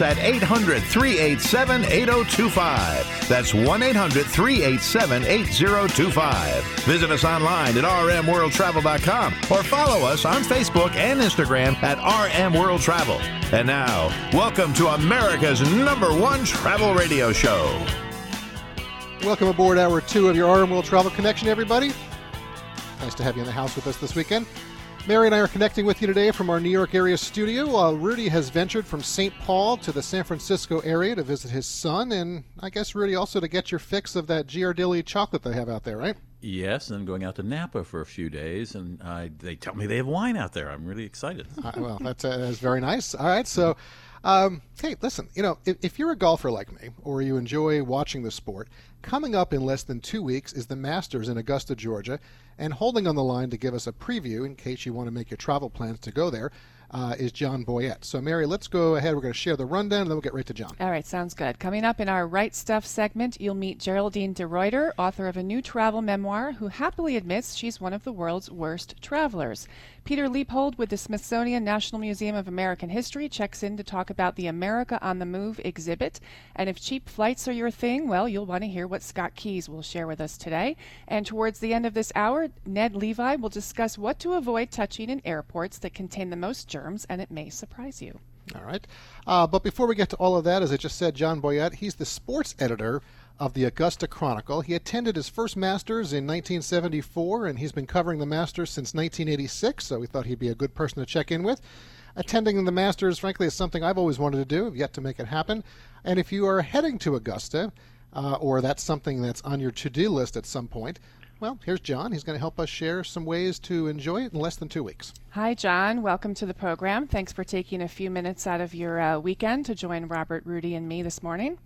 At 800 387 8025. That's 1 800 387 8025. Visit us online at rmworldtravel.com or follow us on Facebook and Instagram at RM World And now, welcome to America's number one travel radio show. Welcome aboard hour two of your RM World Travel Connection, everybody. Nice to have you in the house with us this weekend. Mary and I are connecting with you today from our New York area studio while Rudy has ventured from St. Paul to the San Francisco area to visit his son, and I guess, Rudy, also to get your fix of that Ghirardelli chocolate they have out there, right? Yes, and then going out to Napa for a few days, and uh, they tell me they have wine out there. I'm really excited. Uh, well, that's, uh, that's very nice. All right, so um, hey, listen, you know, if, if you're a golfer like me or you enjoy watching the sport, coming up in less than two weeks is the Masters in Augusta, Georgia. And holding on the line to give us a preview in case you want to make your travel plans to go there uh, is John Boyette. So, Mary, let's go ahead. We're going to share the rundown and then we'll get right to John. All right, sounds good. Coming up in our Write Stuff segment, you'll meet Geraldine DeRuiter, author of a new travel memoir, who happily admits she's one of the world's worst travelers. Peter Liebhold with the Smithsonian National Museum of American History checks in to talk about the America on the Move exhibit. And if cheap flights are your thing, well, you'll want to hear what Scott Keyes will share with us today. And towards the end of this hour, Ned Levi will discuss what to avoid touching in airports that contain the most germs, and it may surprise you. All right. Uh, but before we get to all of that, as I just said, John Boyette, he's the sports editor of the Augusta Chronicle. He attended his first Masters in 1974, and he's been covering the Masters since 1986, so we thought he'd be a good person to check in with. Attending the Masters, frankly, is something I've always wanted to do, have yet to make it happen. And if you are heading to Augusta, uh, or that's something that's on your to do list at some point, well, here's John. He's going to help us share some ways to enjoy it in less than two weeks. Hi, John. Welcome to the program. Thanks for taking a few minutes out of your uh, weekend to join Robert, Rudy, and me this morning.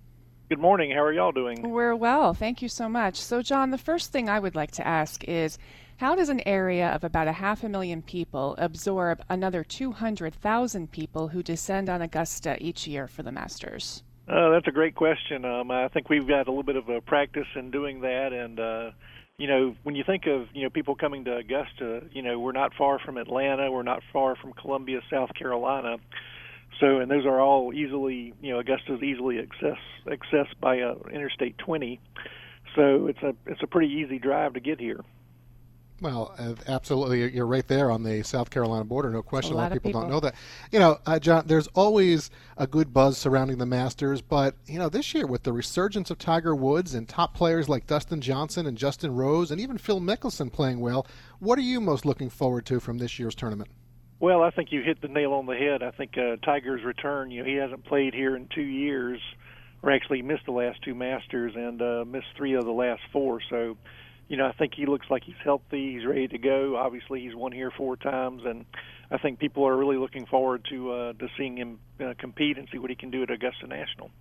Good morning. How are y'all doing? We're well. Thank you so much. So, John, the first thing I would like to ask is how does an area of about a half a million people absorb another 200,000 people who descend on Augusta each year for the Masters? Uh, that's a great question. Um, I think we've got a little bit of a practice in doing that, and uh, you know, when you think of you know people coming to Augusta, you know, we're not far from Atlanta, we're not far from Columbia, South Carolina. So, and those are all easily, you know, Augusta's easily access accessed by uh, Interstate 20. So it's a it's a pretty easy drive to get here. Well, uh, absolutely, you're right there on the South Carolina border. No question. A A lot, lot of of people, don't know that. You know, uh, John, there's always a good buzz surrounding the Masters, but you know, this year with the resurgence of Tiger Woods and top players like Dustin Johnson and Justin Rose and even Phil Mickelson playing well, what are you most looking forward to from this year's tournament? Well, I think you hit the nail on the head. I think uh, Tiger's return. You know, he hasn't played here in two years, or actually missed the last two Masters and uh, missed three of the last four. So, you know, I think he looks like he's healthy. He's ready to go. Obviously, he's won here four times, and I think people are really looking forward to uh, to seeing him uh, compete and see what he can do at Augusta National.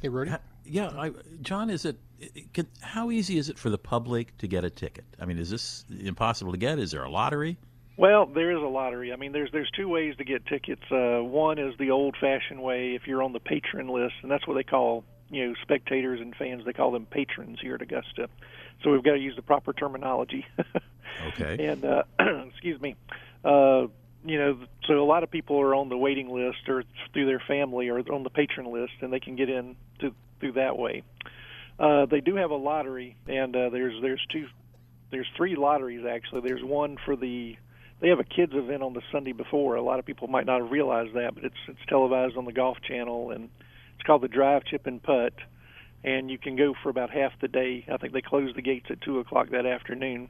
Hey, Rudy. Yeah, I, John, is it, it can, how easy is it for the public to get a ticket? I mean, is this impossible to get? Is there a lottery? Well, there is a lottery. I mean, there's there's two ways to get tickets. Uh, one is the old-fashioned way, if you're on the patron list, and that's what they call you know spectators and fans. They call them patrons here at Augusta. So we've got to use the proper terminology. Okay. and uh, excuse me, uh, you know, so a lot of people are on the waiting list or through their family or on the patron list, and they can get in to, through that way. Uh, they do have a lottery, and uh, there's there's two, there's three lotteries actually. There's one for the they have a kids event on the Sunday before. A lot of people might not have realized that, but it's it's televised on the Golf Channel, and it's called the Drive Chip and Putt. And you can go for about half the day. I think they close the gates at two o'clock that afternoon.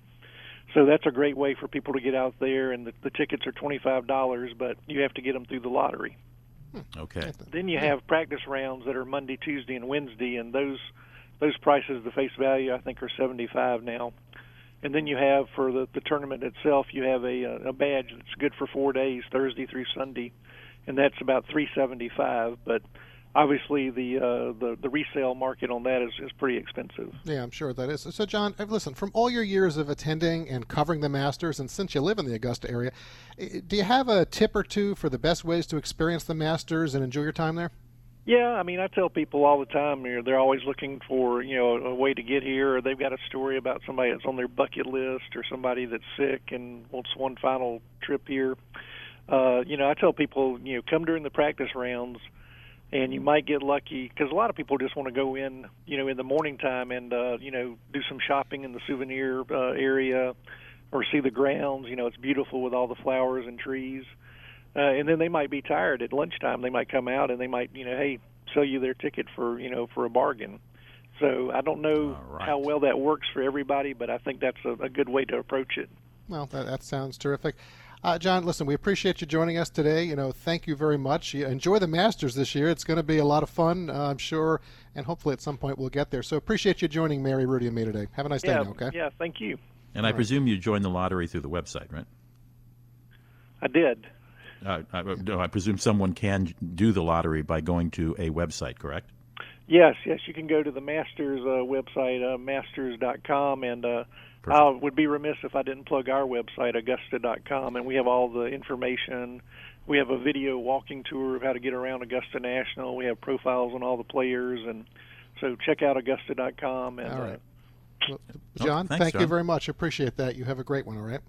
So that's a great way for people to get out there, and the, the tickets are twenty five dollars, but you have to get them through the lottery. Hmm. Okay. Then you have practice rounds that are Monday, Tuesday, and Wednesday, and those those prices, the face value, I think, are seventy five now. And then you have for the, the tournament itself, you have a a badge that's good for four days, Thursday through Sunday, and that's about three seventy five. But obviously the uh, the the resale market on that is, is pretty expensive. Yeah, I'm sure that is. So, John, uh, listen, from all your years of attending and covering the Masters, and since you live in the Augusta area, do you have a tip or two for the best ways to experience the Masters and enjoy your time there? Yeah, I mean, I tell people all the time they're they're always looking for you know a way to get here, or they've got a story about somebody that's on their bucket list, or somebody that's sick and wants one final trip here. Uh, you know, I tell people, you know, come during the practice rounds and you might get lucky because a lot of people just want to go in, you know, in the morning time and uh, you know do some shopping in the souvenir uh, area or see the grounds. You know, it's beautiful with all the flowers and trees. And then they might be tired at lunchtime. They might come out and they might, you know, hey, sell you their ticket for, you know, for a bargain. So I don't know right. how well that works for everybody, but I think that's a, a good way to approach it. Well, that, that sounds terrific. Uh, John, listen, we appreciate you joining us today. You know, thank you very much. You enjoy the Masters this year. It's going to be a lot of fun, uh, I'm sure, and hopefully at some point we'll get there. So appreciate you joining Mary, Rudy, and me today. Have a nice yeah, day now, okay? Yeah, thank you. And All I right. presume you joined the lottery through the website, right? I did. Uh, I, I, presume someone can do the lottery by going to a website, correct? Yes, yes. You can go to the Masters uh, website, uh, masters.com, and uh, I would be remiss if I didn't plug our website, Augusta.com, and we have all the information. We have a video walking tour of how to get around Augusta National. We have profiles on all the players, and so check out Augusta.com. And, all right. Uh, well, John, oh, thanks, thank John. you very much. Appreciate that. You have a great one, all right?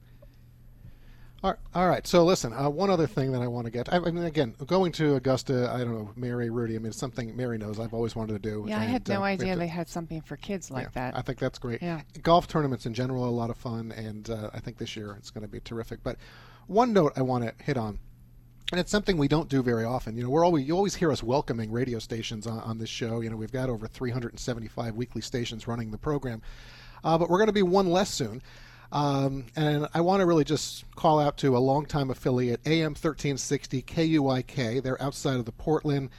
All right. So listen, uh, one other thing that I want to get. I, I, mean, again, going to Augusta. I don't know, Mary, Rudy. I mean, it's something Mary knows. I've always wanted to do. Yeah, and, I had no uh, idea to, they had something for kids like yeah, that. I think that's great. Yeah. Golf tournaments in general are a lot of fun, and uh, I think this year it's going to be terrific. But one note I want to hit on. And it's something we don't do very often. You know, we're always you always hear us welcoming radio stations on, on this show. You know, we've got over 375 weekly stations running the program, uh, but we're going to be one less soon. Um, and I want to really just call out to a longtime affiliate, AM 1360 KUIK. They're outside of the Portland,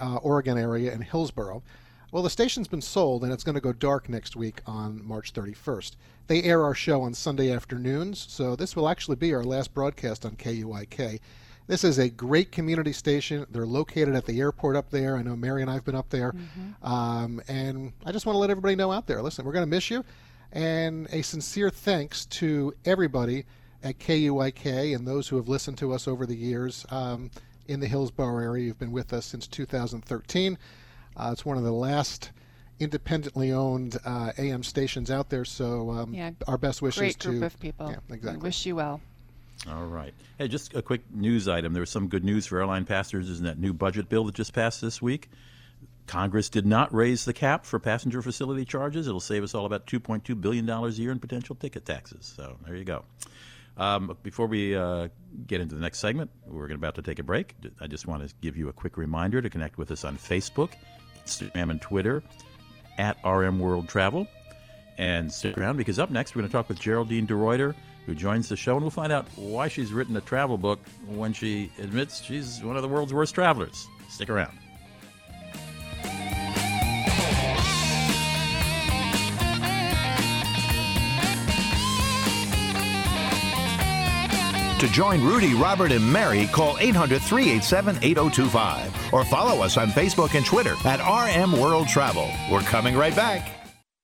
uh, Oregon area in Hillsboro. Well, the station's been sold and it's going to go dark next week on March 31st. They air our show on Sunday afternoons, so this will actually be our last broadcast on KUIK. This is a great community station. They're located at the airport up there. I know Mary and I have been up there. Mm-hmm. Um, and I just want to let everybody know out there listen, we're going to miss you and a sincere thanks to everybody at KUIK and those who have listened to us over the years um, in the Hillsboro area. You've been with us since 2013. Uh, it's one of the last independently owned uh, AM stations out there. So um, yeah, our best wishes great to group of people. Yeah, exactly. We wish you well. All right. Hey, just a quick news item. There was some good news for airline passengers in that new budget bill that just passed this week. Congress did not raise the cap for passenger facility charges. It'll save us all about $2.2 billion a year in potential ticket taxes. So there you go. Um, before we uh, get into the next segment, we're about to take a break. I just want to give you a quick reminder to connect with us on Facebook, Instagram, and Twitter at RM World Travel. And stick around because up next we're going to talk with Geraldine DeRuiter, who joins the show, and we'll find out why she's written a travel book when she admits she's one of the world's worst travelers. Stick around. To join Rudy, Robert, and Mary, call 800 387 8025 or follow us on Facebook and Twitter at RM World Travel. We're coming right back.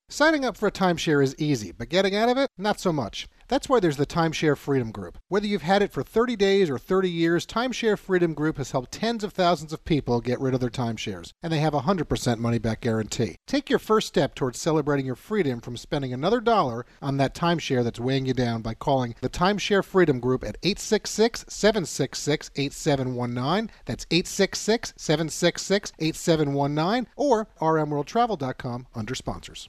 Signing up for a timeshare is easy, but getting out of it, not so much. That's why there's the Timeshare Freedom Group. Whether you've had it for 30 days or 30 years, Timeshare Freedom Group has helped tens of thousands of people get rid of their timeshares, and they have a 100% money back guarantee. Take your first step towards celebrating your freedom from spending another dollar on that timeshare that's weighing you down by calling the Timeshare Freedom Group at 866 766 8719. That's 866 766 8719 or rmworldtravel.com under sponsors.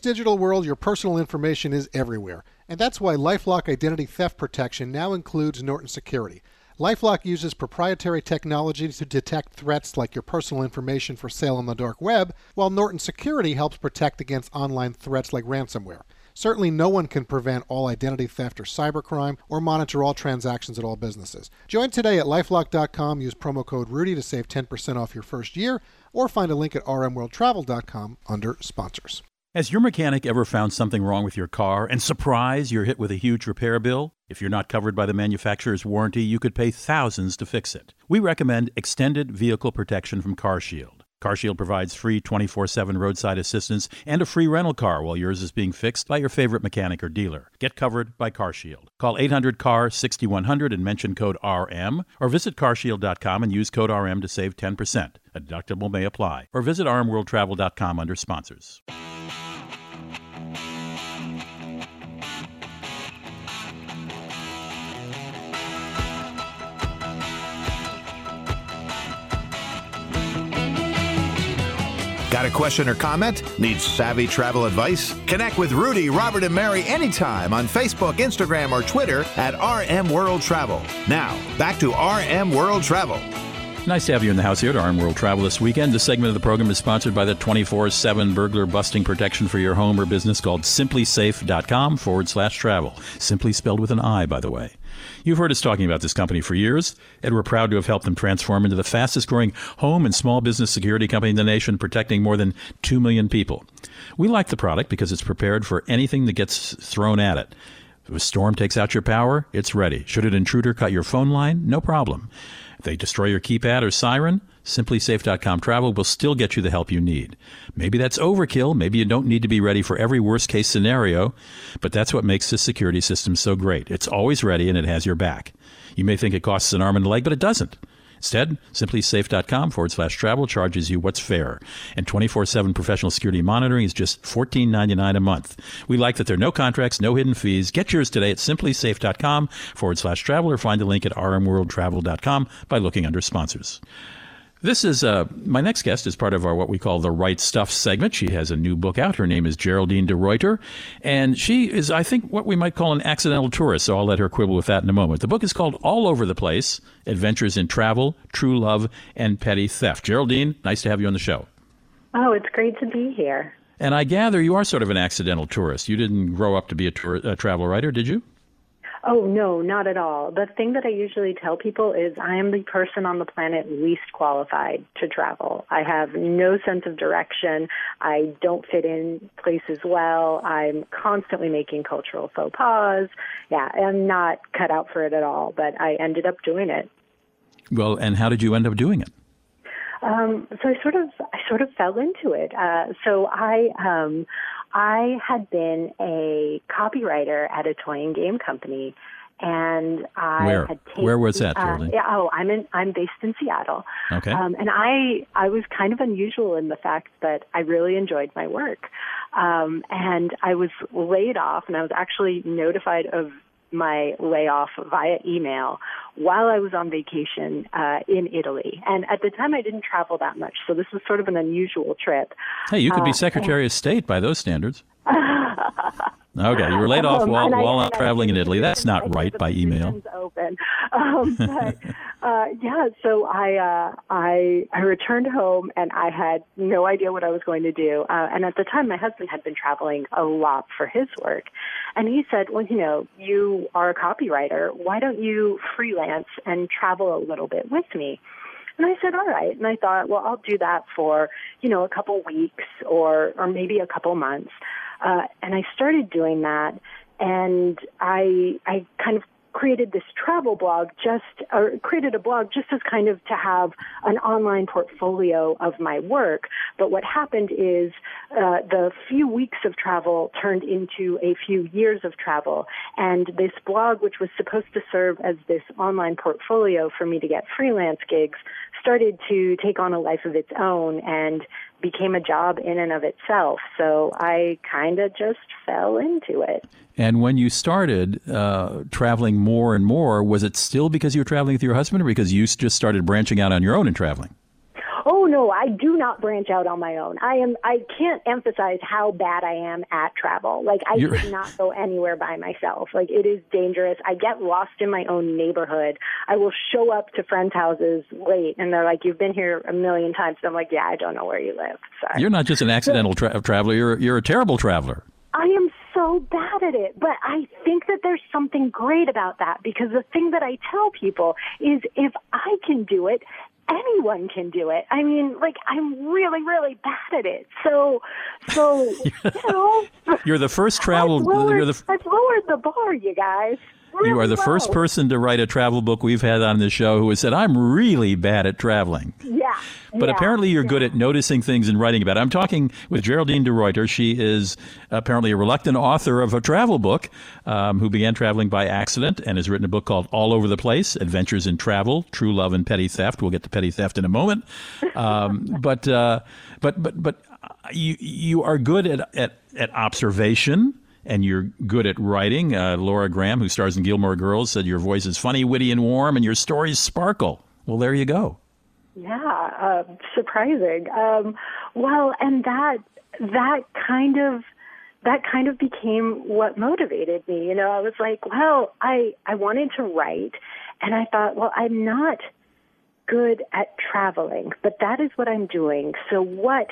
digital world, your personal information is everywhere. And that's why Lifelock Identity Theft Protection now includes Norton Security. Lifelock uses proprietary technology to detect threats like your personal information for sale on the dark web, while Norton Security helps protect against online threats like ransomware. Certainly, no one can prevent all identity theft or cybercrime or monitor all transactions at all businesses. Join today at lifelock.com. Use promo code Rudy to save 10% off your first year, or find a link at rmworldtravel.com under sponsors. Has your mechanic ever found something wrong with your car and surprise you're hit with a huge repair bill? If you're not covered by the manufacturer's warranty, you could pay thousands to fix it. We recommend extended vehicle protection from CarShield. CarShield provides free 24 7 roadside assistance and a free rental car while yours is being fixed by your favorite mechanic or dealer. Get covered by CarShield. Call 800 CAR 6100 and mention code RM, or visit carshield.com and use code RM to save 10%. A deductible may apply. Or visit rmworldtravel.com under sponsors. Got a question or comment? Need savvy travel advice? Connect with Rudy, Robert, and Mary anytime on Facebook, Instagram, or Twitter at RM World Travel. Now, back to RM World Travel. Nice to have you in the house here at RM World Travel this weekend. This segment of the program is sponsored by the 24 7 burglar busting protection for your home or business called simplisafe.com forward slash travel. Simply spelled with an I, by the way. You've heard us talking about this company for years, and we're proud to have helped them transform into the fastest growing home and small business security company in the nation, protecting more than 2 million people. We like the product because it's prepared for anything that gets thrown at it. If a storm takes out your power, it's ready. Should an intruder cut your phone line? No problem. If they destroy your keypad or siren, SimpliSafe.com travel will still get you the help you need. Maybe that's overkill. Maybe you don't need to be ready for every worst case scenario, but that's what makes this security system so great. It's always ready and it has your back. You may think it costs an arm and a leg, but it doesn't. Instead, simplisafe.com forward slash travel charges you what's fair. And 24 7 professional security monitoring is just $14.99 a month. We like that there are no contracts, no hidden fees. Get yours today at simplisafe.com forward slash travel or find the link at rmworldtravel.com by looking under sponsors. This is uh, my next guest is part of our what we call the right stuff segment. She has a new book out. Her name is Geraldine DeRuiter, and she is, I think, what we might call an accidental tourist. So I'll let her quibble with that in a moment. The book is called All Over the Place: Adventures in Travel, True Love, and Petty Theft. Geraldine, nice to have you on the show. Oh, it's great to be here. And I gather you are sort of an accidental tourist. You didn't grow up to be a, tour, a travel writer, did you? Oh, no, not at all. The thing that I usually tell people is I am the person on the planet least qualified to travel. I have no sense of direction. I don't fit in places well. I'm constantly making cultural faux pas. Yeah, I'm not cut out for it at all, but I ended up doing it. Well, and how did you end up doing it? Um, so I sort of, I sort of fell into it. Uh, so I, um, I had been a copywriter at a toy and game company, and I Where? had taken, Where was that, uh, yeah, oh, I'm in. I'm based in Seattle. Okay. Um, and I I was kind of unusual in the fact that I really enjoyed my work, um, and I was laid off, and I was actually notified of my layoff via email while I was on vacation uh, in Italy. And at the time, I didn't travel that much, so this was sort of an unusual trip. Hey, you could be Uh, Secretary of State by those standards. Okay, you were laid off Um, while, I- while I traveling in Italy. That's not right by email. Open, um, but uh, yeah. So I uh, I I returned home and I had no idea what I was going to do. Uh, and at the time, my husband had been traveling a lot for his work, and he said, "Well, you know, you are a copywriter. Why don't you freelance and travel a little bit with me?" And I said, all right. And I thought, well, I'll do that for, you know, a couple weeks or, or maybe a couple months. Uh, and I started doing that and I, I kind of created this travel blog just, or created a blog just as kind of to have an online portfolio of my work. But what happened is, uh, the few weeks of travel turned into a few years of travel. And this blog, which was supposed to serve as this online portfolio for me to get freelance gigs, started to take on a life of its own and became a job in and of itself. So I kind of just fell into it. And when you started uh, traveling more and more, was it still because you were traveling with your husband, or because you just started branching out on your own and traveling? Oh no, I do not branch out on my own. I am. I can't emphasize how bad I am at travel. Like I You're- could not go anywhere by myself. Like it is dangerous. I get lost in my own neighborhood. I will show up to friends' houses late, and they're like, "You've been here a million times." And I'm like, "Yeah, I don't know where you live." Sorry. You're not just an accidental tra- traveler. You're you're a terrible traveler. I am so bad at it, but I think that there's something great about that because the thing that I tell people is if I can do it, anyone can do it. I mean, like I'm really, really bad at it. So, so you know, You're the first travel. I've lowered, You're the I've lowered the bar, you guys. You are the first person to write a travel book we've had on this show who has said I'm really bad at traveling. Yeah. But yeah, apparently you're yeah. good at noticing things and writing about it. I'm talking with Geraldine DeRuiter. She is apparently a reluctant author of a travel book um, who began traveling by accident and has written a book called All Over the Place Adventures in Travel, True Love and Petty Theft. We'll get to petty theft in a moment. Um, but, uh, but, but, but you, you are good at, at, at observation. And you're good at writing. Uh, Lauren Graham, who stars in Gilmore Girls, said your voice is funny, witty, and warm, and your stories sparkle. Well, there you go. Yeah, uh, surprising. Um, well, and that that kind of that kind of became what motivated me. You know, I was like, well, I I wanted to write, and I thought, well, I'm not good at traveling, but that is what I'm doing. So what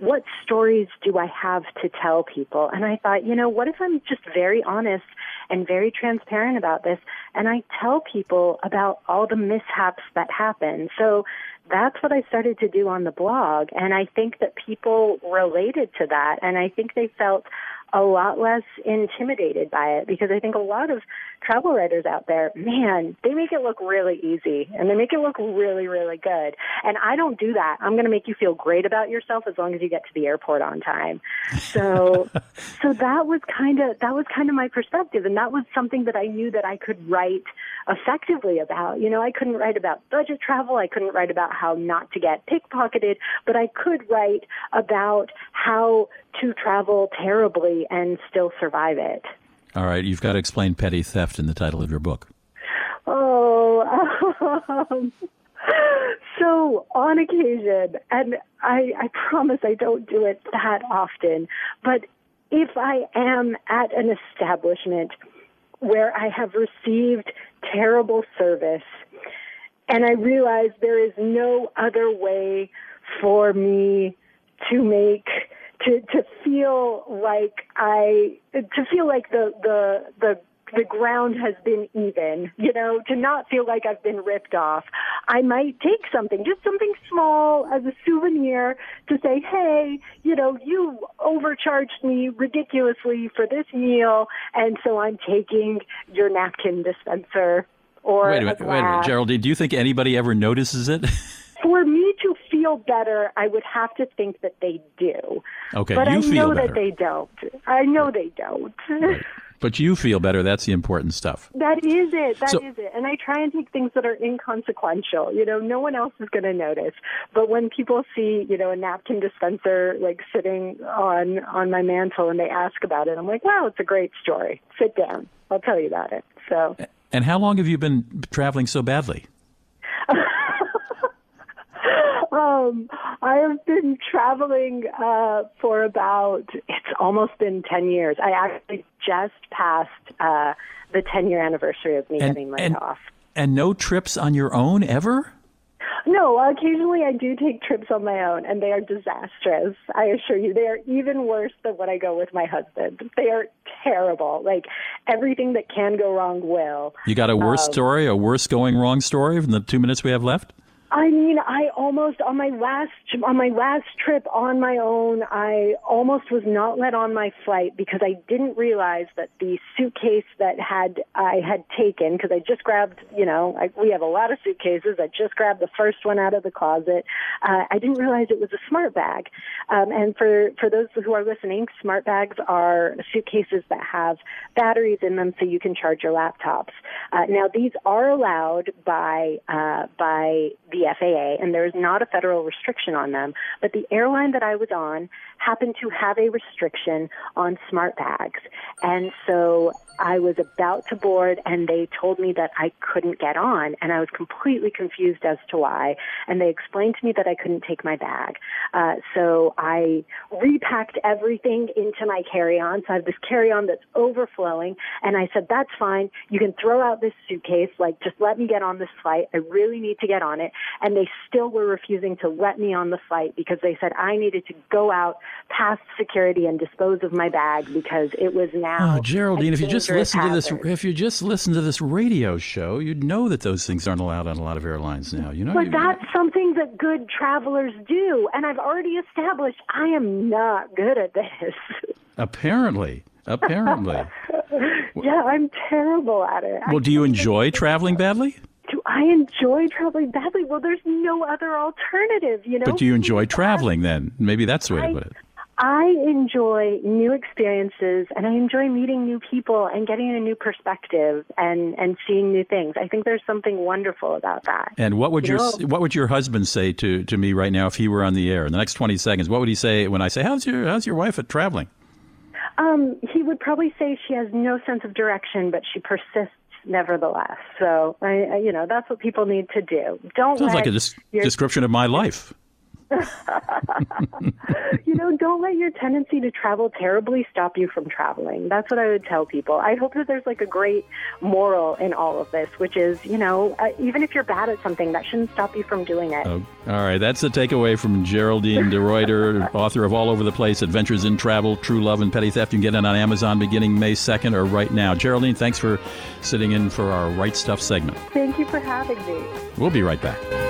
what stories do I have to tell people? And I thought, you know, what if I'm just very honest and very transparent about this and I tell people about all the mishaps that happen. So that's what I started to do on the blog and I think that people related to that and I think they felt a lot less intimidated by it because I think a lot of travel writers out there, man, they make it look really easy and they make it look really, really good. And I don't do that. I'm going to make you feel great about yourself as long as you get to the airport on time. So, so that was kind of, that was kind of my perspective. And that was something that I knew that I could write effectively about. You know, I couldn't write about budget travel. I couldn't write about how not to get pickpocketed, but I could write about how to travel terribly and still survive it. All right, you've got to explain petty theft in the title of your book. Oh, um, so on occasion, and I, I promise I don't do it that often, but if I am at an establishment where I have received terrible service. And I realize there is no other way for me to make to to feel like I to feel like the the the the ground has been even, you know, to not feel like I've been ripped off. I might take something, just something small as a souvenir to say, hey, you know, you overcharged me ridiculously for this meal, and so I'm taking your napkin dispenser or Wait a minute, wait a minute. Geraldine. Do you think anybody ever notices it? For me to feel better, I would have to think that they do. Okay, but you I know better. that they don't. I know they don't. but you feel better. That's the important stuff. That is it. That is So- it. And I try and take things that are inconsequential. You know, no one else is going to notice. But when people see, you know, a napkin dispenser like sitting on on my mantle and they ask about it, I'm like, wow, it's a great story. Sit down. I'll tell you about it. So. And how long have you been traveling so badly? Um, I have been traveling uh, for about it's almost been ten years. I actually just passed uh, the ten year anniversary of me And- getting laid and- off. And no trips on your own ever? No, occasionally I do take trips on my own, and they are disastrous. I assure you, they are even worse than when I go with my husband. They are terrible. Like everything that can go wrong will. You got a worse Um, story, a worse going wrong story from the two minutes we have left? I mean, I almost on my last on my last trip on my own, I almost was not let on my flight because I didn't realize that the suitcase that had I had taken because I just grabbed, you know, I, we have a lot of suitcases. I just grabbed the first one out of the closet. Uh, I didn't realize it was a smart bag. Um, and for for those who are listening, smart bags are suitcases that have batteries in them so you can charge your laptops. Uh, now these are allowed by uh, by the FAA, and there is not a federal restriction on them. But the airline that I was on happened to have a restriction on smart bags. And so I was about to board and they told me that I couldn't get on and I was completely confused as to why. And they explained to me that I couldn't take my bag. Uh, so I repacked everything into my carry-on. So I have this carry-on that's overflowing and I said, that's fine. You can throw out this suitcase. Like, just let me get on this flight. I really need to get on it. And they still were refusing to let me on the flight because they said I needed to go out past security and dispose of my bag because it was now. Oh, Geraldine, if you just listen to this, if you just listen to this radio show, you'd know that those things aren't allowed on a lot of airlines now. You know, but you, that's something that good travelers do, and I've already established I am not good at this. Apparently, apparently. yeah, I'm terrible at it. Well, do you enjoy traveling badly? Do I enjoy traveling badly? Well, there's no other alternative, you know. But do you enjoy traveling then? Maybe that's the way I, to put it. I enjoy new experiences and I enjoy meeting new people and getting a new perspective and, and seeing new things. I think there's something wonderful about that. And what would You your know- what would your husband say to, to me right now if he were on the air in the next twenty seconds? What would he say when I say, "How's your How's your wife at traveling?" Um, he would probably say she has no sense of direction, but she persists nevertheless. So, I, I- you know, that's what people need to do. Don't Sounds like a des- your, description of my life. you know, don't let your tendency to travel terribly stop you from traveling. That's what I would tell people. I hope that there's like a great moral in all of this, which is, you know, uh, even if you're bad at something, that shouldn't stop you from doing it. Oh, all right, that's the takeaway from Geraldine DeRuiter, author of All Over the Place, Adventures in Travel, True Love, and Petty Theft. You can get it on Amazon beginning May 2nd or right now. Geraldine, thanks for sitting in for our Write Stuff segment. Thank you for having me. We'll be right back.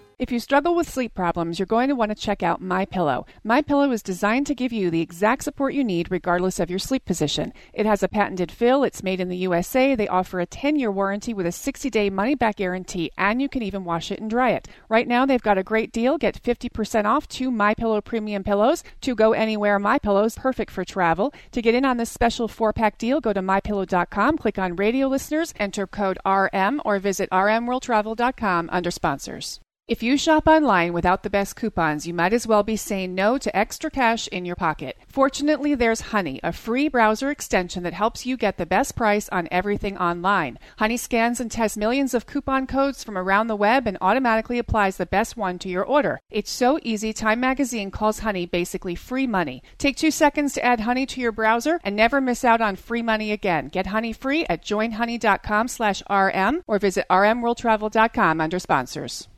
If you struggle with sleep problems, you're going to want to check out My Pillow. My Pillow is designed to give you the exact support you need regardless of your sleep position. It has a patented fill, it's made in the USA, they offer a 10-year warranty with a 60-day money-back guarantee, and you can even wash it and dry it. Right now they've got a great deal. Get 50% off two My Pillow premium pillows, to go anywhere My Pillows, perfect for travel. To get in on this special 4-pack deal, go to mypillow.com, click on radio listeners, enter code RM or visit rmworldtravel.com under sponsors. If you shop online without the best coupons, you might as well be saying no to extra cash in your pocket. Fortunately, there's Honey, a free browser extension that helps you get the best price on everything online. Honey scans and tests millions of coupon codes from around the web and automatically applies the best one to your order. It's so easy, Time Magazine calls Honey basically free money. Take two seconds to add Honey to your browser and never miss out on free money again. Get Honey free at joinhoney.com slash RM or visit rmworldtravel.com under sponsors.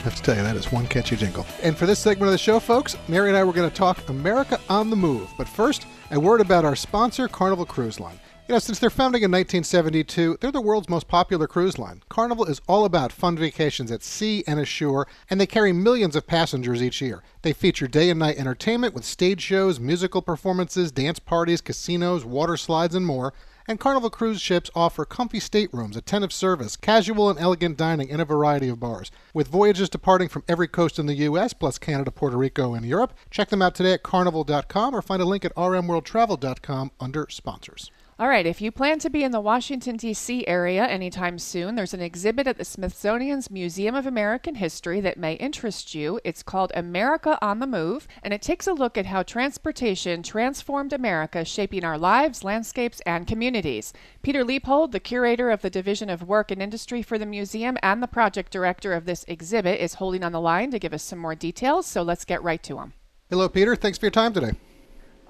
I have to tell you, that is one catchy jingle. And for this segment of the show, folks, Mary and I were going to talk America on the Move. But first, a word about our sponsor, Carnival Cruise Line. You know, since their founding in 1972, they're the world's most popular cruise line. Carnival is all about fun vacations at sea and ashore, and they carry millions of passengers each year. They feature day and night entertainment with stage shows, musical performances, dance parties, casinos, water slides, and more. And Carnival cruise ships offer comfy staterooms, attentive service, casual and elegant dining, and a variety of bars. With voyages departing from every coast in the U.S., plus Canada, Puerto Rico, and Europe, check them out today at carnival.com or find a link at rmworldtravel.com under sponsors. All right, if you plan to be in the Washington, D.C. area anytime soon, there's an exhibit at the Smithsonian's Museum of American History that may interest you. It's called America on the Move, and it takes a look at how transportation transformed America, shaping our lives, landscapes, and communities. Peter Liebhold, the curator of the Division of Work and Industry for the museum and the project director of this exhibit, is holding on the line to give us some more details, so let's get right to him. Hello, Peter. Thanks for your time today.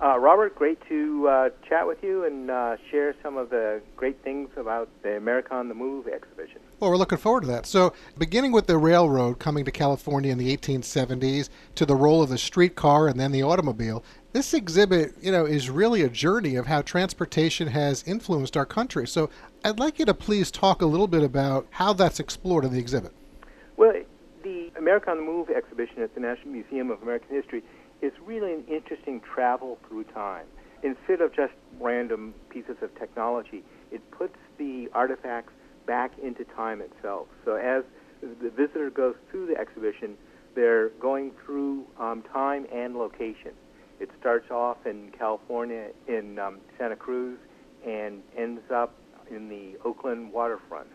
Uh, Robert, great to uh, chat with you and uh, share some of the great things about the America on the Move exhibition. Well, we're looking forward to that. So, beginning with the railroad coming to California in the 1870s, to the role of the streetcar and then the automobile, this exhibit, you know, is really a journey of how transportation has influenced our country. So, I'd like you to please talk a little bit about how that's explored in the exhibit. Well, the America on the Move exhibition at the National Museum of American History is really an interesting travel through time. Instead of just random pieces of technology, it puts the artifacts back into time itself. So as the visitor goes through the exhibition, they're going through um, time and location. It starts off in California in um, Santa Cruz and ends up in the Oakland waterfront.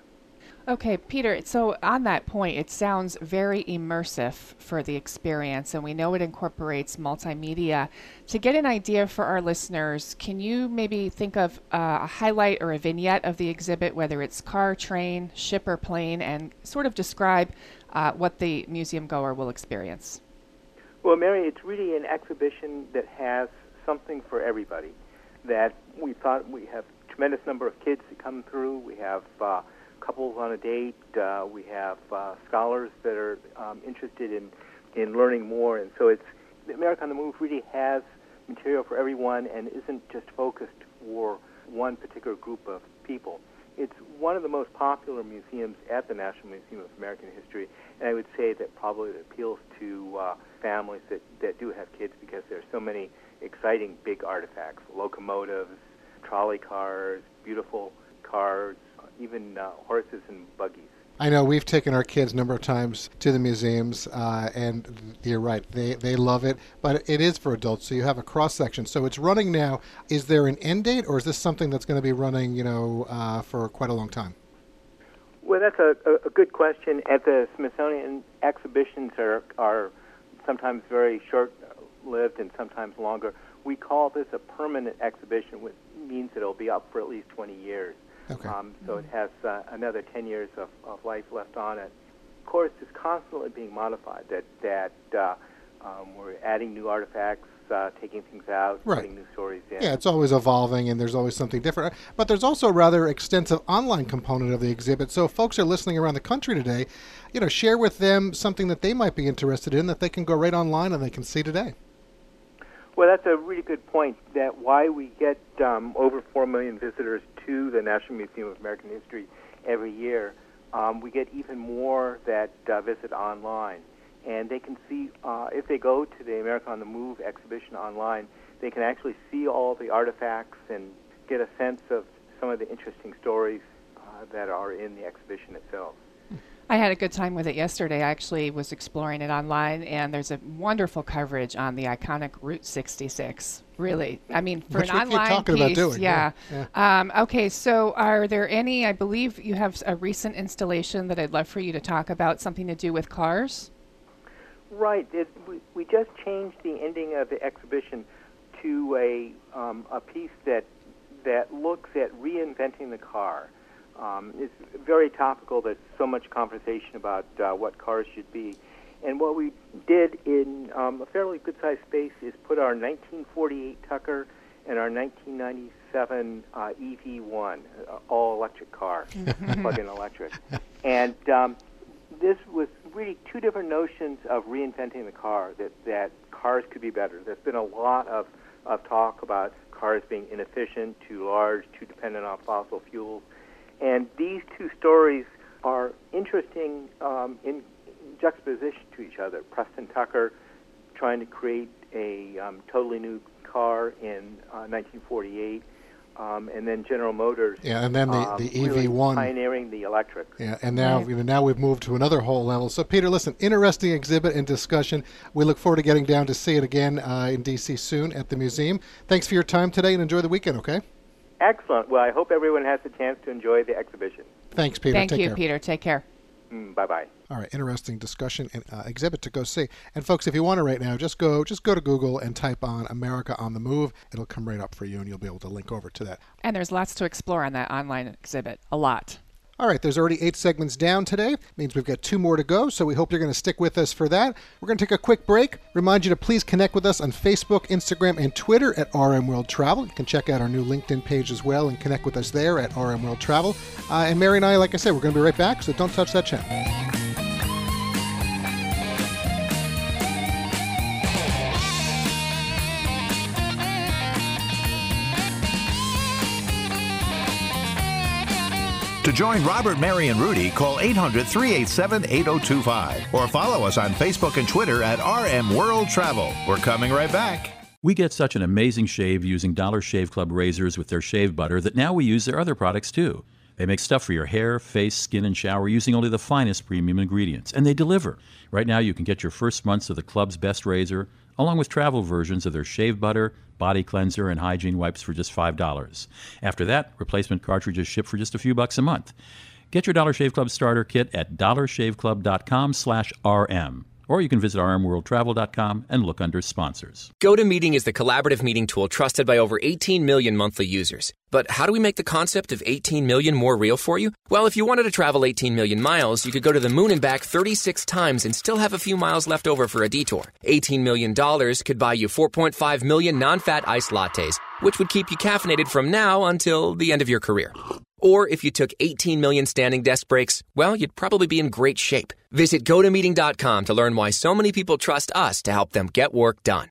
Okay, Peter, so on that point, it sounds very immersive for the experience, and we know it incorporates multimedia. To get an idea for our listeners, can you maybe think of uh, a highlight or a vignette of the exhibit, whether it's car, train, ship, or plane, and sort of describe uh, what the museum goer will experience? Well, Mary, it's really an exhibition that has something for everybody. That we thought we have tremendous number of kids that come through. We have uh, couples on a date. Uh, we have uh, scholars that are um, interested in, in learning more. And so it's the America on the Move really has material for everyone and isn't just focused for one particular group of people. It's one of the most popular museums at the National Museum of American History, and I would say that probably it appeals to uh, families that, that do have kids because there are so many exciting big artifacts, locomotives, trolley cars, beautiful cars, even uh, horses and buggies. I know we've taken our kids a number of times to the museums, uh, and you're right, they they love it. But it is for adults, so you have a cross section. So it's running now. Is there an end date, or is this something that's going to be running, you know, uh, for quite a long time? Well, that's a, a, good question. At the Smithsonian, exhibitions are are sometimes very short-lived and sometimes longer. We call this a permanent exhibition, which means that it'll be up for at least 20 years. Okay. Um, so it has uh, another 10 years of, of life left on it. Of course, it's constantly being modified. That that uh, um, we're adding new artifacts, uh, taking things out, Right. putting new stories in. Yeah, it's always evolving, and there's always something different. But there's also a rather extensive online component of the exhibit. So if folks are listening around the country today, you know, share with them something that they might be interested in that they can go right online and they can see today. Well, that's a really good point. That why we get um, over four million visitors to the National Museum of American History every year. Um, we get even more that uh, visit online, and they can see uh, if they go to the America on the Move exhibition online, they can actually see all the artifacts and get a sense of some of the interesting stories uh, that are in the exhibition itself. I had a good time with it yesterday. I actually was exploring it online, and there's a wonderful coverage on the iconic Route 66. Really, I mean, for Which an online talking piece, about doing, yeah. yeah, Um, okay, so are there any? I believe you have a recent installation that I'd love for you to talk about, something to do with cars. Right. It, we, we just changed the ending of the exhibition to a um, a piece that that looks at reinventing the car. Um, it's very topical. There's so much conversation about uh, what cars should be. And what we did in um, a fairly good-sized space is put our 1948 Tucker and our 1997 uh, EV1, uh, all-electric car, plug-in electric. And um, this was really two different notions of reinventing the car, that, that cars could be better. There's been a lot of, of talk about cars being inefficient, too large, too dependent on fossil fuels. And these two stories are interesting um, in juxtaposition to each other. Preston Tucker trying to create a um, totally new car in uh, 1948, um, and then General Motors. Yeah, and then the, um, the really EV1. pioneering the electric. Yeah, and now Right. you know, now we've moved to another whole level. So, Peter, listen, interesting exhibit and discussion. We look forward to getting down to see it again uh, in DC soon at the museum. Thanks for your time today, and enjoy the weekend. Okay? Excellent. Well, I hope everyone has a chance to enjoy the exhibition. Thanks, Peter. Thank Take you, care. Peter. Take care. Mm, bye bye. All right, interesting discussion and uh, exhibit to go see. And folks, if you want to right now, just go just go to Google and type on America on the Move. It'll come right up for you, and you'll be able to link over to that. And there's lots to explore on that online exhibit. A lot. All right, there's already eight segments down today. Means we've got two more to go, so we hope you're going to stick with us for that. We're going to take a quick break. Remind you to please connect with us on Facebook, Instagram, and Twitter at RM World Travel. You can check out our new LinkedIn page as well and connect with us there at RM World Travel. Uh, and Mary and I, like I said, we're going to be right back, so don't touch that channel. Join Robert, Mary, and Rudy, call 800 387 8025 or follow us on Facebook and Twitter at RM World Travel. We're coming right back. We get such an amazing shave using Dollar Shave Club razors with their shave butter that now we use their other products too. They make stuff for your hair, face, skin, and shower using only the finest premium ingredients, and they deliver. Right now, you can get your first months of the club's best razor, along with travel versions of their shave butter, body cleanser, and hygiene wipes for just $5. After that, replacement cartridges ship for just a few bucks a month. Get your Dollar Shave Club starter kit at dollarshaveclub.com slash RM. Or you can visit rmworldtravel.com and look under sponsors. GoToMeeting is the collaborative meeting tool trusted by over 18 million monthly users. But how do we make the concept of 18 million more real for you? Well, if you wanted to travel 18 million miles, you could go to the moon and back 36 times and still have a few miles left over for a detour. 18 million dollars could buy you 4.5 million non-fat iced lattes, which would keep you caffeinated from now until the end of your career. Or if you took 18 million standing desk breaks, well, you'd probably be in great shape. Visit gotomeeting.com to learn why so many people trust us to help them get work done.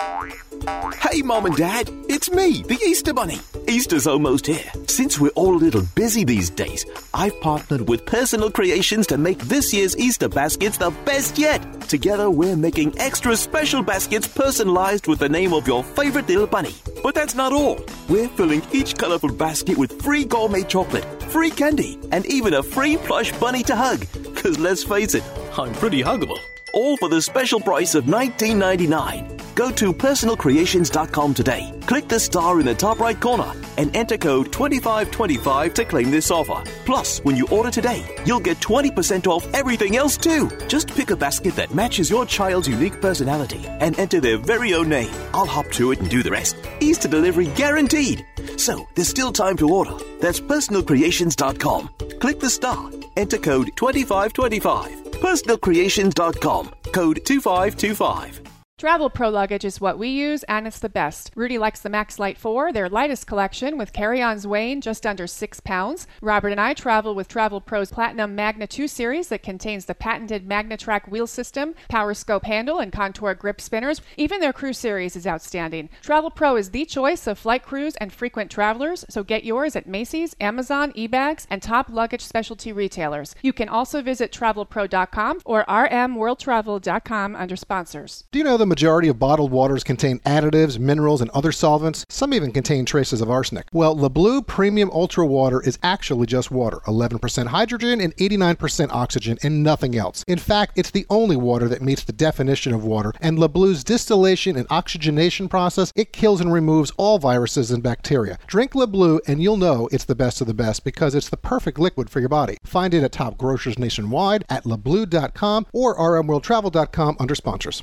Hey, Mom and Dad, it's me, the Easter Bunny. Easter's almost here. Since we're all a little busy these days, I've partnered with Personal Creations to make this year's Easter baskets the best yet. Together, we're making extra special baskets personalized with the name of your favorite little bunny. But that's not all. We're filling each colorful basket with free gourmet chocolate, free candy, and even a free plush bunny to hug. Because let's face it, I'm pretty huggable. All for the special price of $19.99. Go to personalcreations.com today. Click the star in the top right corner and enter code 2525 to claim this offer. Plus, when you order today, you'll get 20% off everything else too. Just pick a basket that matches your child's unique personality and enter their very own name. I'll hop to it and do the rest. Easter delivery guaranteed. So, there's still time to order. That's personalcreations.com. Click the star. Enter code 2525. Personalcreations.com. Code 2525. Travel Pro luggage is what we use, and it's the best. Rudy likes the Maxlite 4, their lightest collection, with carry-ons weighing just under six pounds. Robert and I travel with Travel Pro's Platinum Magna 2 series that contains the patented MagnaTrack wheel system, Power Scope handle, and Contour grip spinners. Even their Crew series is outstanding. Travel Pro is the choice of flight crews and frequent travelers, so get yours at Macy's, Amazon, eBags, and top luggage specialty retailers. You can also visit travelpro.com or rmworldtravel.com under sponsors. Do you know the majority of bottled waters contain additives, minerals, and other solvents. Some even contain traces of arsenic. Well, LeBleu Premium Ultra Water is actually just water 11% hydrogen and 89% oxygen, and nothing else. In fact, it's the only water that meets the definition of water, and LeBleu's distillation and oxygenation process, it kills and removes all viruses and bacteria. Drink LeBleu, and you'll know it's the best of the best because it's the perfect liquid for your body. Find it at top grocers nationwide, at lebleu.com, or rmworldtravel.com under sponsors.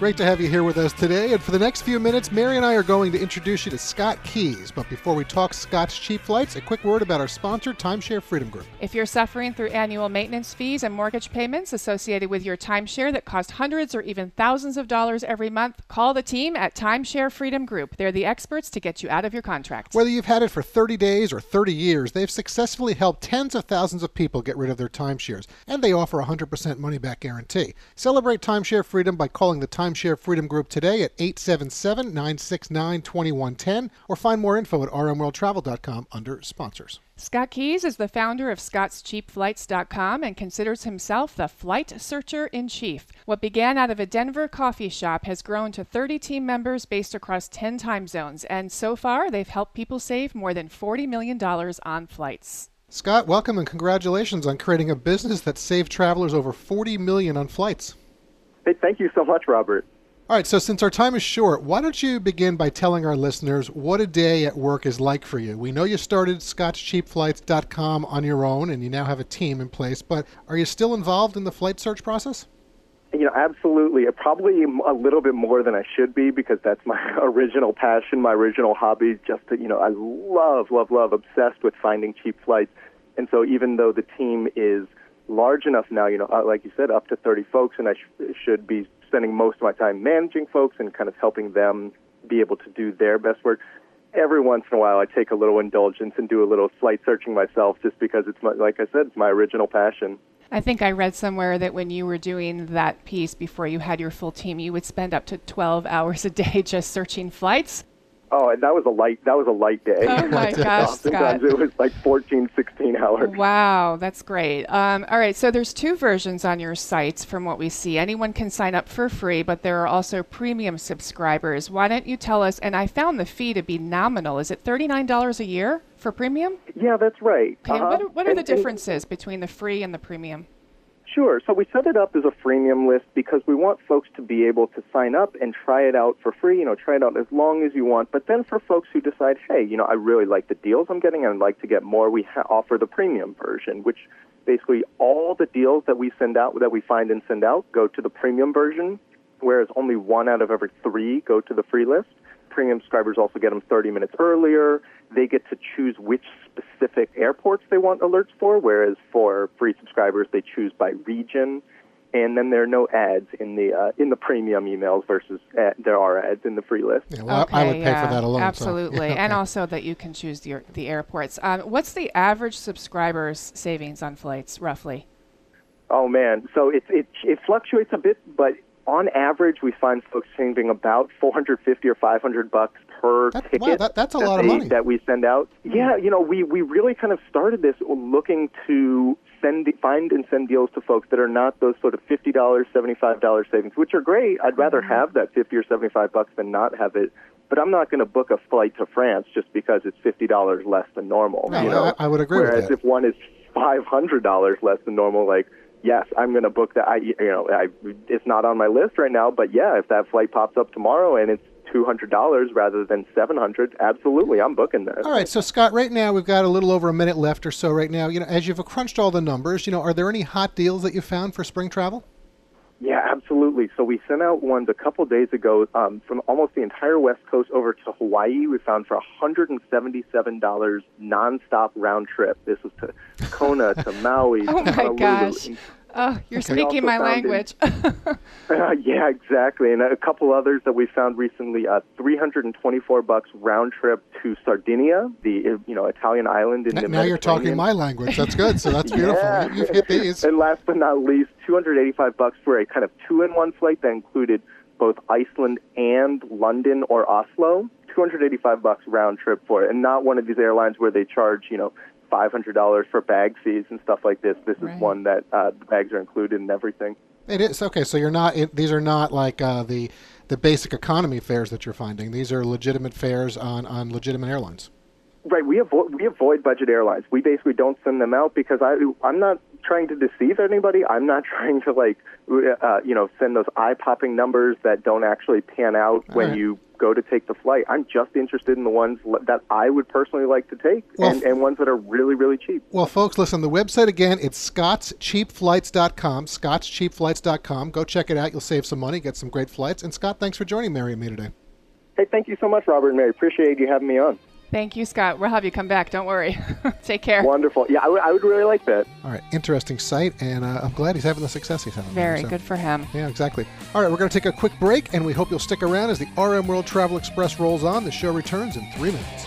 Great to have you here with us today. And for the next few minutes, Mary and I are going to introduce you to Scott Keyes. But before we talk Scott's cheap flights, a quick word about our sponsor, Timeshare Freedom Group. If you're suffering through annual maintenance fees and mortgage payments associated with your timeshare that cost hundreds or even thousands of dollars every month, call the team at Timeshare Freedom Group. They're the experts to get you out of your contract. Whether you've had it for 30 days or 30 years, they've successfully helped tens of thousands of people get rid of their timeshares, and they offer a 100% money back guarantee. Celebrate timeshare freedom by calling the Timeshare Freedom Group today at 877 969 2110 or find more info at rmworldtravel.com under sponsors. Scott Keyes is the founder of ScottsCheapFlights.com and considers himself the flight searcher in chief. What began out of a Denver coffee shop has grown to 30 team members based across 10 time zones, and so far they've helped people save more than $40 million on flights. Scott, welcome and congratulations on creating a business that saved travelers over 40 million on flights. Hey, thank you so much, Robert. All right, so since our time is short, why don't you begin by telling our listeners what a day at work is like for you? We know you started ScottsCheapFlights.com on your own and you now have a team in place, but are you still involved in the flight search process? You know, absolutely. Uh, probably a little bit more than I should be because that's my original passion, my original hobby. Just to, you know, I love, love, love, obsessed with finding cheap flights. And so even though the team is large enough now, you know, uh, like you said, up to 30 folks, and I sh- should be spending most of my time managing folks and kind of helping them be able to do their best work. Every once in a while, I take a little indulgence and do a little flight searching myself, just because it's my, like I said, it's my original passion. I think I read somewhere that when you were doing that piece before you had your full team, you would spend up to 12 hours a day just searching flights. Oh, and that was a light. That was a light day. Oh my gosh, Sometimes it was like 14, 16 hours. Wow, that's great. Um, all right, so there's two versions on your site from what we see. Anyone can sign up for free, but there are also premium subscribers. Why don't you tell us? And I found the fee to be nominal. Is it $39 a year for premium? Yeah, that's right. Okay, Uh-huh. what are, what are And- the and- differences between the free and the premium? Sure. So we set it up as a freemium list because we want folks to be able to sign up and try it out for free. You know, try it out as long as you want. But then for folks who decide, hey, you know, I really like the deals I'm getting and I'd like to get more, we ha- offer the premium version, which basically all the deals that we send out, that we find and send out, go to the premium version, whereas only one out of every three go to the free list. Premium subscribers also get them 30 minutes earlier. They get to choose which specific airports they want alerts for, whereas for free subscribers, they choose by region. And then there are no ads in the uh, in the premium emails versus ad, there are ads in the free list. Yeah, well, I- I would pay yeah, for that alone. so- Absolutely, Yeah, and okay. also that you can choose the the airports. Um, what's the average subscribers savings on flights, roughly? Oh man, so it it it fluctuates a bit, but on average, we find folks saving about 450 or 500 bucks per That- ticket. wow, that- that's a lot of money. that we send out. Yeah, you know, we we really kind of started this looking to send find and send deals to folks that are not those sort of fifty dollars, seventy five dollars savings, which are great. I'd rather Mm-hmm. have that fifty or seventy five bucks than not have it. But I'm not going to book a flight to France just because it's fifty dollars less than normal. No, you know? I- I would agree with Whereas that. if one is five hundred dollars less than normal, like yes, I'm going to book that. I you know I it's not on my list right now, but yeah, if that flight pops up tomorrow and it's two hundred dollars rather than seven hundred, absolutely, I'm booking this All right, so Scott, right now we've got a little over a minute left or so. Right now, you know, as you've crunched all the numbers, you know, are there any hot deals that you found for spring travel? Yeah, absolutely. So we sent out ones a couple days ago um, from almost the entire West Coast over to Hawaii. We found for $177 nonstop round trip. This was to Kona, to Maui, Oh to my Honolulu. Gosh! Oh, you're We speaking my found in- language. Uh, yeah, exactly. And a couple others that we found recently: uh, 324 bucks round trip to Sardinia, the uh, you know Italian island in N- the now you're talking my language. That's good. So that's beautiful. Yeah. You- You've hit these. and last but not least, 285 bucks for a kind of two-in-one flight that included both Iceland and London or Oslo. 285 bucks round trip for it, and not one of these airlines where they charge you know $500 for bag fees and stuff like this. This Right. is one that uh, the bags are included and everything. It is okay. So you're not. It, these are not like uh, the the basic economy fares that you're finding. These are legitimate fares on on legitimate airlines. Right, we avoid we avoid budget airlines. We basically don't send them out because I I'm not trying to deceive anybody. I'm not trying to like uh, you know send those eye popping numbers that don't actually pan out when right. you go to take the flight. I'm just interested in the ones that I would personally like to take Well, and, and ones that are really really cheap. Well, folks, listen. The website again. It's scottscheapflights.com. Scottscheapflights.com. Go check it out. You'll save some money, get some great flights. And Scott, thanks for joining Mary and me today. Hey, thank you so much, Robert and Mary. Appreciate you having me on. Thank you, Scott. We'll have you come back. Don't worry. Take care. Wonderful. Yeah, I would- I would really like that. All right, interesting site, and uh, I'm glad he's having the success he's having. Very So- good for him. Yeah, exactly. All right, we're going to take a quick break, and we hope you'll stick around as the RM World Travel Express rolls on. The show returns in three minutes.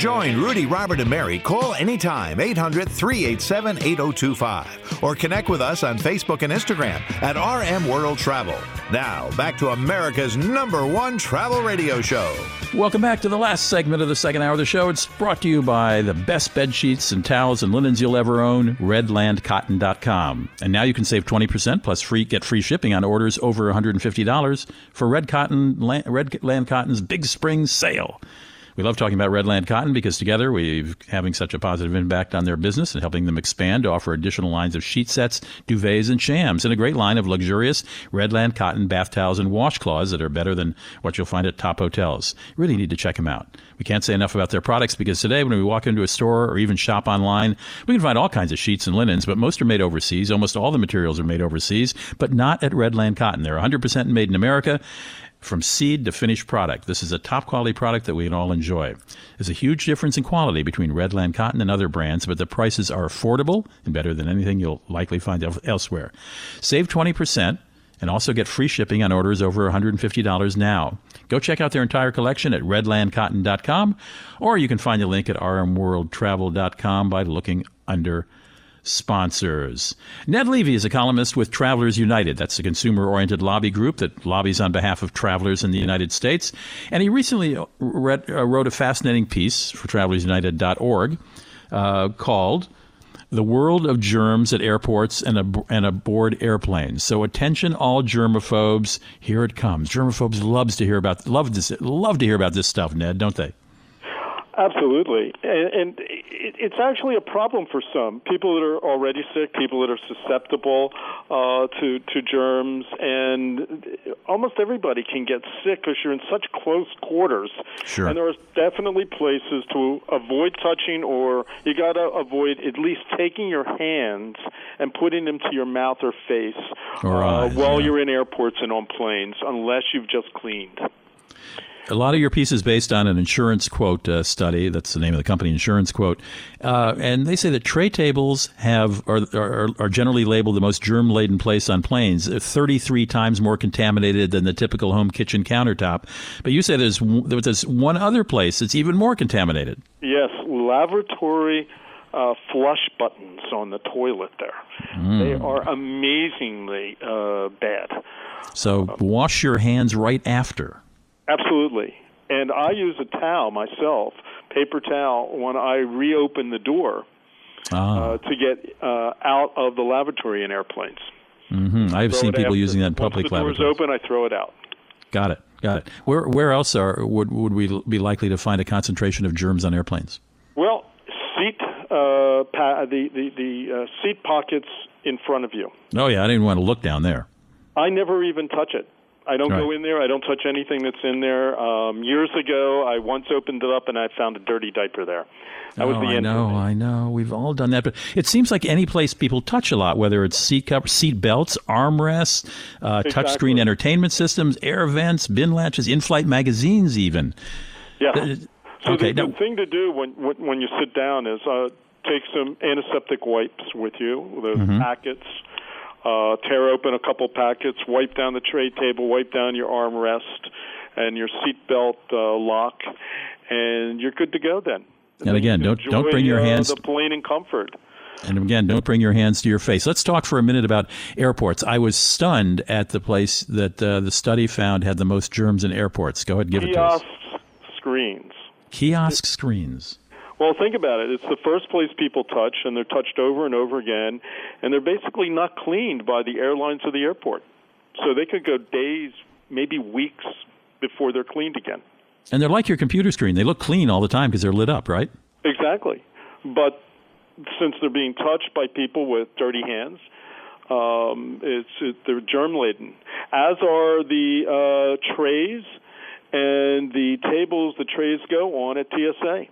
Join Rudy, Robert, and Mary, call anytime 800 387 8025 or connect with us on Facebook and Instagram at RM World Travel. Now, back to America's number one travel radio show. Welcome back to the last segment of the second hour of the show. It's brought to you by the best bed sheets and towels and linens you'll ever own, redlandcotton.com. And now you can save 20% plus free get free shipping on orders over $150 for Red Cotton Land Cotton's Big Spring Sale. We love talking about Redland Cotton because together we're having such a positive impact on their business and helping them expand to offer additional lines of sheet sets, duvets, and shams, and a great line of luxurious Redland Cotton bath towels and washcloths that are better than what you'll find at top hotels. Really need to check them out. We can't say enough about their products because today, when we walk into a store or even shop online, we can find all kinds of sheets and linens, but most are made overseas. Almost all the materials are made overseas, but not at Redland Cotton. They're 100% made in America from seed to finished product. This is a top quality product that we can all enjoy. There's a huge difference in quality between Redland Cotton and other brands, but the prices are affordable and better than anything you'll likely find elsewhere. Save 20% and also get free shipping on orders over $150 now. Go check out their entire collection at redlandcotton.com, or you can find the link at rmworldtravel.com by looking under sponsors. Ned Levi is a columnist with Travelers United. That's a consumer oriented lobby group that lobbies on behalf of travelers in the United States. And he recently read, uh, wrote a fascinating piece for travelersunited.org uh, called the world of germs at airports and, ab- and aboard airplanes. So attention, all germaphobes. Here it comes. Germaphobes loves to hear about love this love to hear about this stuff, Ned, don't they? Absolutely, and, and it's actually a problem for some people that are already sick, people that are susceptible uh, to to germs, and almost everybody can get sick because you're in such close quarters. Sure. And there are definitely places to avoid touching, or you got to avoid at least taking your hands and putting them to your mouth or face or uh, eyes, while yeah. you're in airports and on planes, unless you've just cleaned. A lot of your piece is based on an insurance quote uh, study. That's the name of the company, Insurance Quote, uh, and they say that tray tables have are, are, are generally labeled the most germ laden place on planes, uh, 33 times more contaminated than the typical home kitchen countertop. But you say there's there's one other place that's even more contaminated. Yes, lavatory uh, flush buttons on the toilet there. Mm. They are amazingly uh, bad. So wash your hands right after. Absolutely. And I use a towel myself, paper towel, when I reopen the door Ah. uh, to get uh, out of the lavatory in airplanes. hmm I've seen people after. using that in Once public the door's lavatories. open, I throw it out. Got it. Got it. Where where else are would would we be likely to find a concentration of germs on airplanes? Well, seat uh, pa- the the, the uh, seat pockets in front of you. Oh yeah, I didn't want to look down there. I never even touch it. I don't go in there. I don't touch anything that's in there. Um, years ago, I once opened it up and I found a dirty diaper there. That was oh, the I end. know, I know. We've all done that, but it seems like any place people touch a lot, whether it's seat cover, seat belts, armrests, uh, Exactly. touchscreen entertainment systems, air vents, bin latches, in-flight magazines, even. Yeah. Uh, So okay, the, now- the thing to do when when, when you sit down is uh, take some antiseptic wipes with you, those Mhm. packets. Uh, tear open a couple packets, wipe down the tray table, wipe down your armrest and your seatbelt uh, lock, and you're good to go then. And again, don't don't bring your uh, hands. the plane in comfort. And again, don't bring your hands to your face. Let's talk for a minute about airports. I was stunned at the place that uh, the study found had the most germs in airports. Go ahead, give it to us. Kiosk screens. Kiosk screens. Well, think about it. It's the first place people touch, and they're touched over and over again, and they're basically not cleaned by the airlines or the airport. So they could go days, maybe weeks before they're cleaned again. And they're like your computer screen. They look clean all the time because they're lit up, right? Exactly. But since they're being touched by people with dirty hands, um, it's it, they're germ laden. As are the uh, trays and the tables the trays go on at TSA.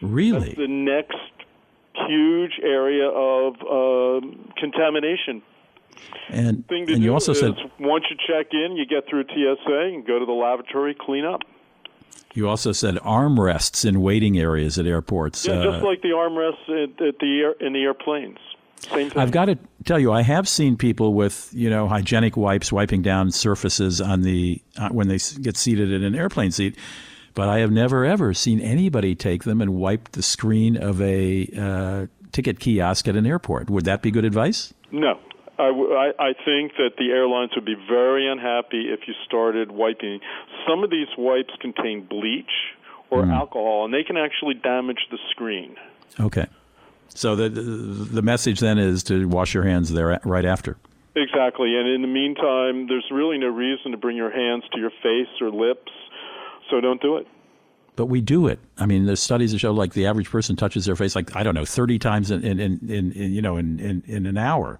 Really? That's the next huge area of um, contamination. And and you also said once you check in, you get through TSA and go to the lavatory, clean up. you also said armrests in waiting areas at airports. Yeah, Uh, just like the armrests at, at the air, in the airplanes. Same thing. I've got to tell you, I have seen people with you know hygienic wipes wiping down surfaces on the uh, when they get seated in an airplane seat, but I have never ever seen anybody take them and wipe the screen of a uh, ticket kiosk at an airport. Would that be good advice? No. I, w- I- I think that the airlines would be very unhappy if you started wiping. Some of these wipes contain bleach or Mm. alcohol, and they can actually damage the screen. Okay, so the the, the message then is to wash your hands there right after. Exactly. And in the meantime, there's really no reason to bring your hands to your face or lips, so don't do it. but we do it. I mean, there's studies that show like the average person touches their face like I don't know 30 times in in, in, in, you know in, in, in an hour.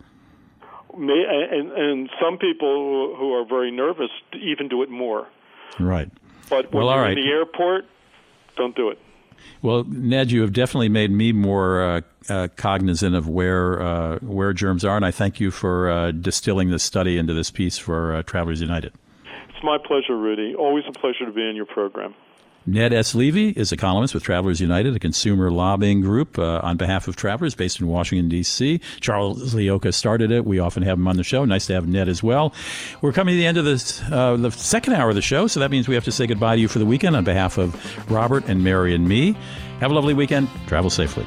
May, and and some people who are very nervous even do it more. Right. But when well, you're all right. in the airport, don't do it. Well, Ned, you have definitely made me more uh, uh, cognizant of where uh, where germs are, and I thank you for uh, distilling this study into this piece for uh, Travelers United. It's my pleasure, Rudy. Always a pleasure to be in your program. Ned S. Levi is a columnist with Travelers United, a consumer lobbying group uh, on behalf of travelers based in Washington, D.C. Charles Leocha started it. We often have him on the show. Nice to have Ned as well. We're coming to the end of this, uh, the second hour of the show, so that means we have to say goodbye to you for the weekend on behalf of Robert and Mary and me. Have a lovely weekend. Travel safely.